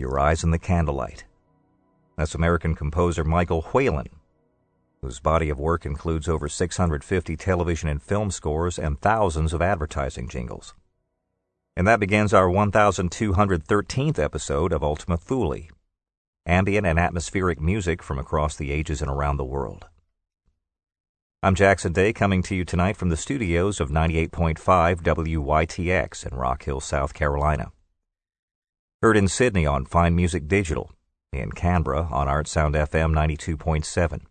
Your Eyes in the Candlelight. That's American composer Michael Whalen, whose body of work includes over 650 television and film scores and thousands of advertising jingles. And that begins our 1213th episode of Ultima Thule, ambient and atmospheric music from across the ages and around the world. I'm Jackson Day coming to you tonight from the studios of 98.5 WYTX in Rock Hill, South Carolina. Heard in Sydney on Fine Music Digital, in Canberra on Art Sound FM 92.7,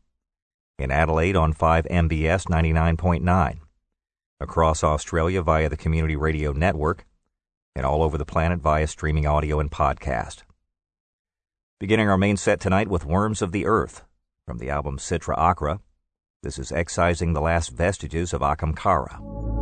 in Adelaide on 5MBS 99.9, across Australia via the Community Radio Network, and all over the planet via streaming audio and podcast. Beginning our main set tonight with Worms of the Earth from the album Citra Achra. This is excising the last vestiges of Ahamkara.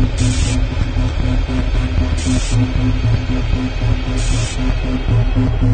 Thank you.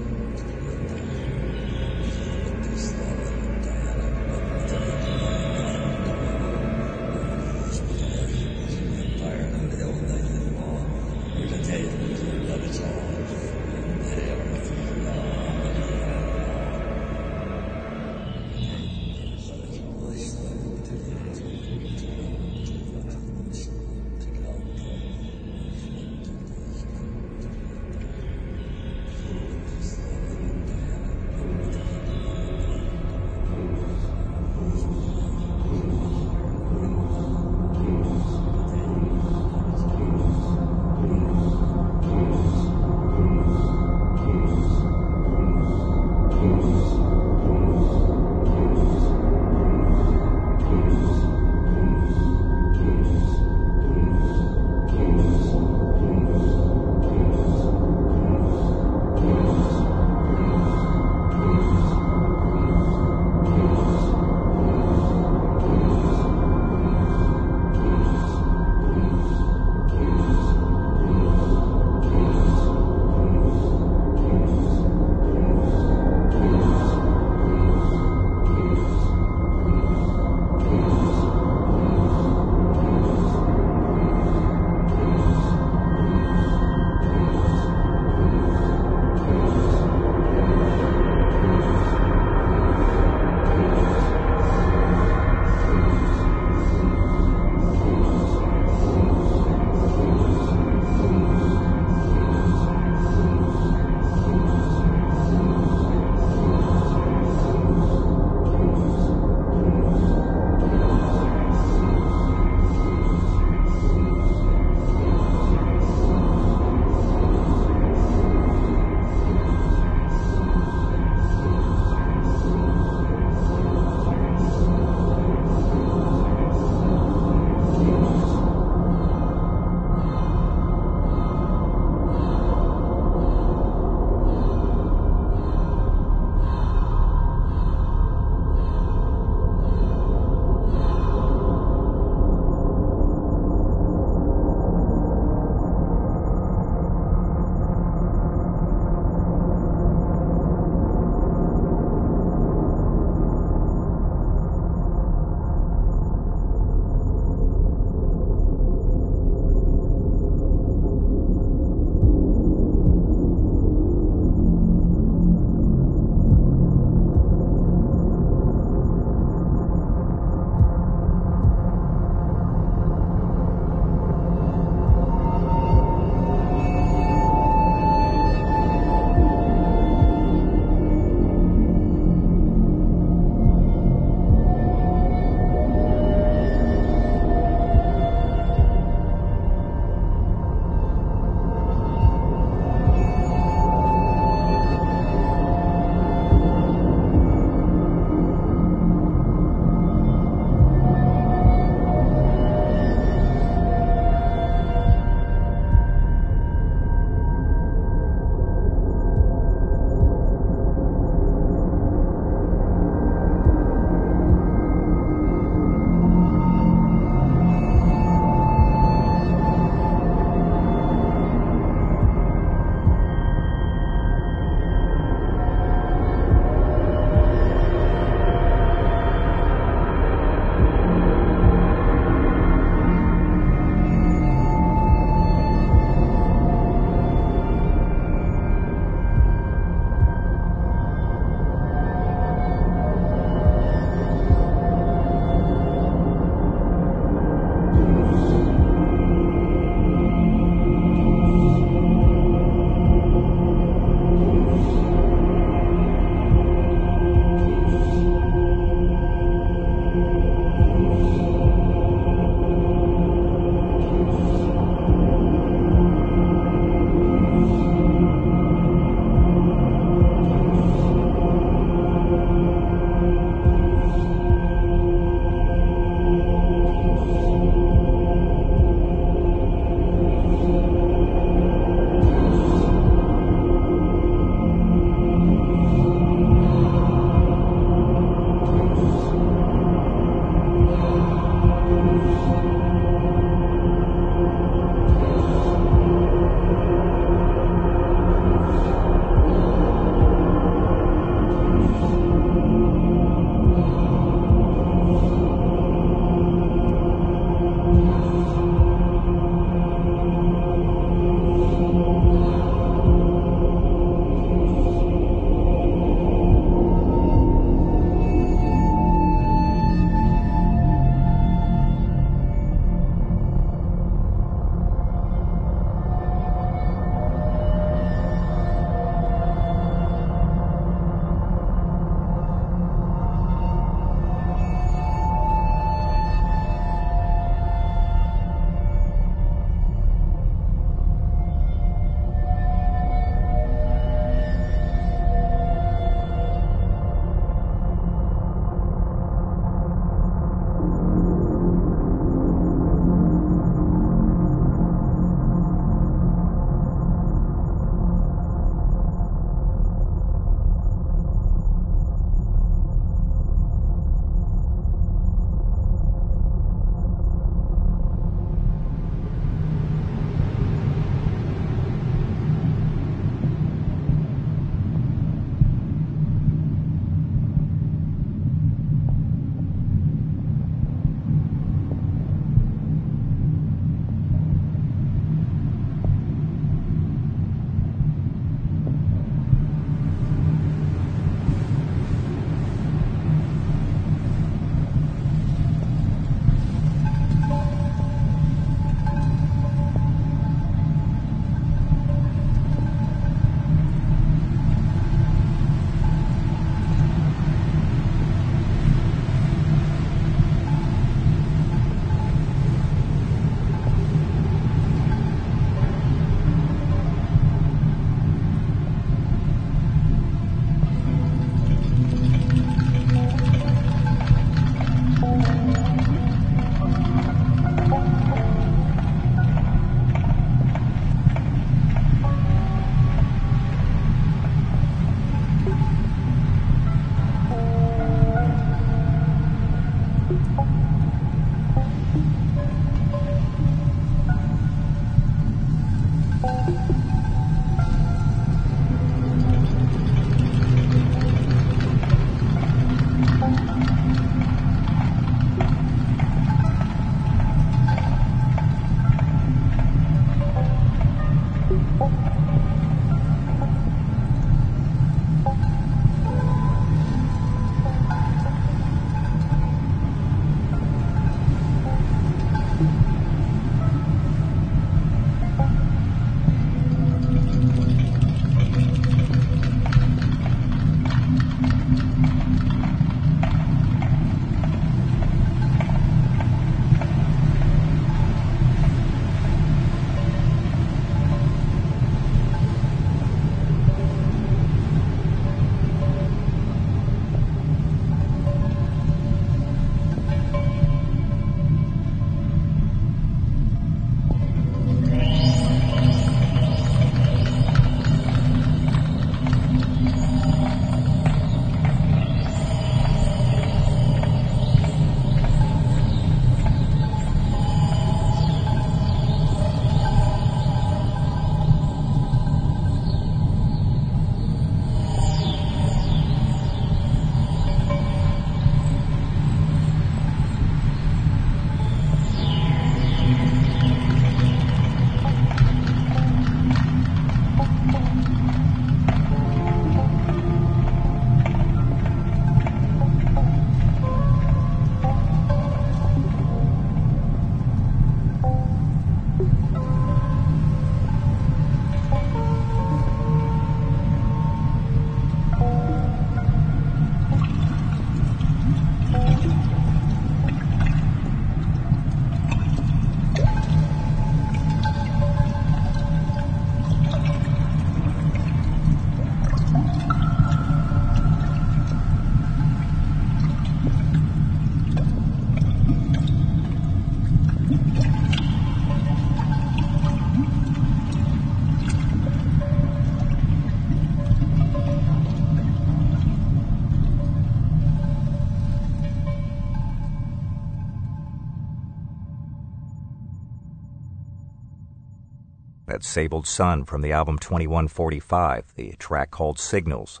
That Sabled Sun from the album 2145, the track called Signals.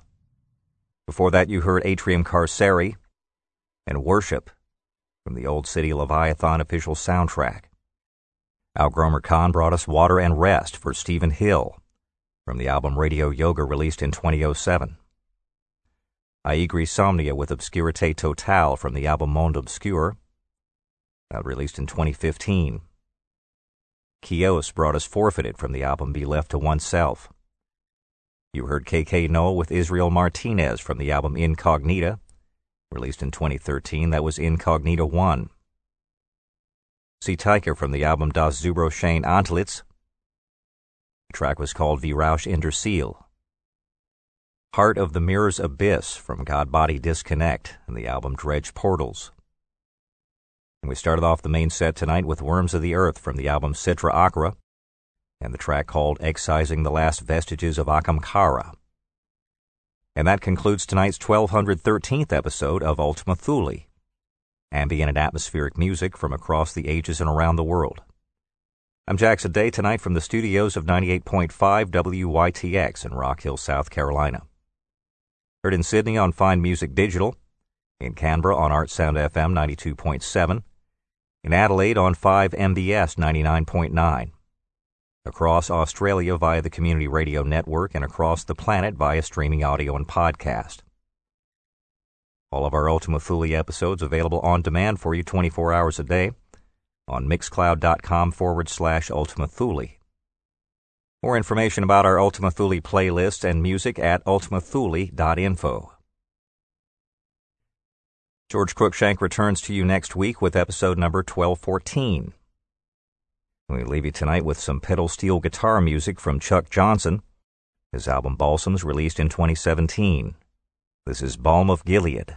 Before that, you heard Atrium Carceri and Worship from the Old City Leviathan official soundtrack. Al Gromer Khan brought us Water and Rest for Stephen Hill from the album Radio Yoga released in 2007. Aegri Somnia with Obscurite Total from the album Monde Obscure, that uh, released in 2015. Kios brought us Forfeited from the album Be Left to Oneself. You heard KK Null with Israel Martinez from the album Incognita, released in 2013. That was Incognita 1. See Tiker from the album Das Zubroschein Antlitz. The track was called Wie Rausch in der Seele. Heart of the Mirror's Abyss from God Body Disconnect and the album Dredge Portals. And we started off the main set tonight with Worms of the Earth from the album Citra Akra, and the track called Excising the Last Vestiges of Ahamkara. And that concludes tonight's 1213th episode of Ultima Thule, ambient and atmospheric music from across the ages and around the world. I'm Jackson Day tonight from the studios of 98.5 WYTX in Rock Hill, South Carolina. Heard in Sydney on Fine Music Digital, in Canberra on Art Sound FM 92.7, in Adelaide on 5MBS 99.9, across Australia via the Community Radio Network, and across the planet via streaming audio and podcast. All of our Ultima Thule episodes available on demand for you 24 hours a day on mixcloud.com forward slash Ultima Thule. More information about our Ultima Thule playlist and music at ultimathule.info. George Cruikshank returns to you next week with episode number 1214. We leave you tonight with some pedal steel guitar music from Chuck Johnson. His album Balsams released in 2017. This is Balm of Gilead.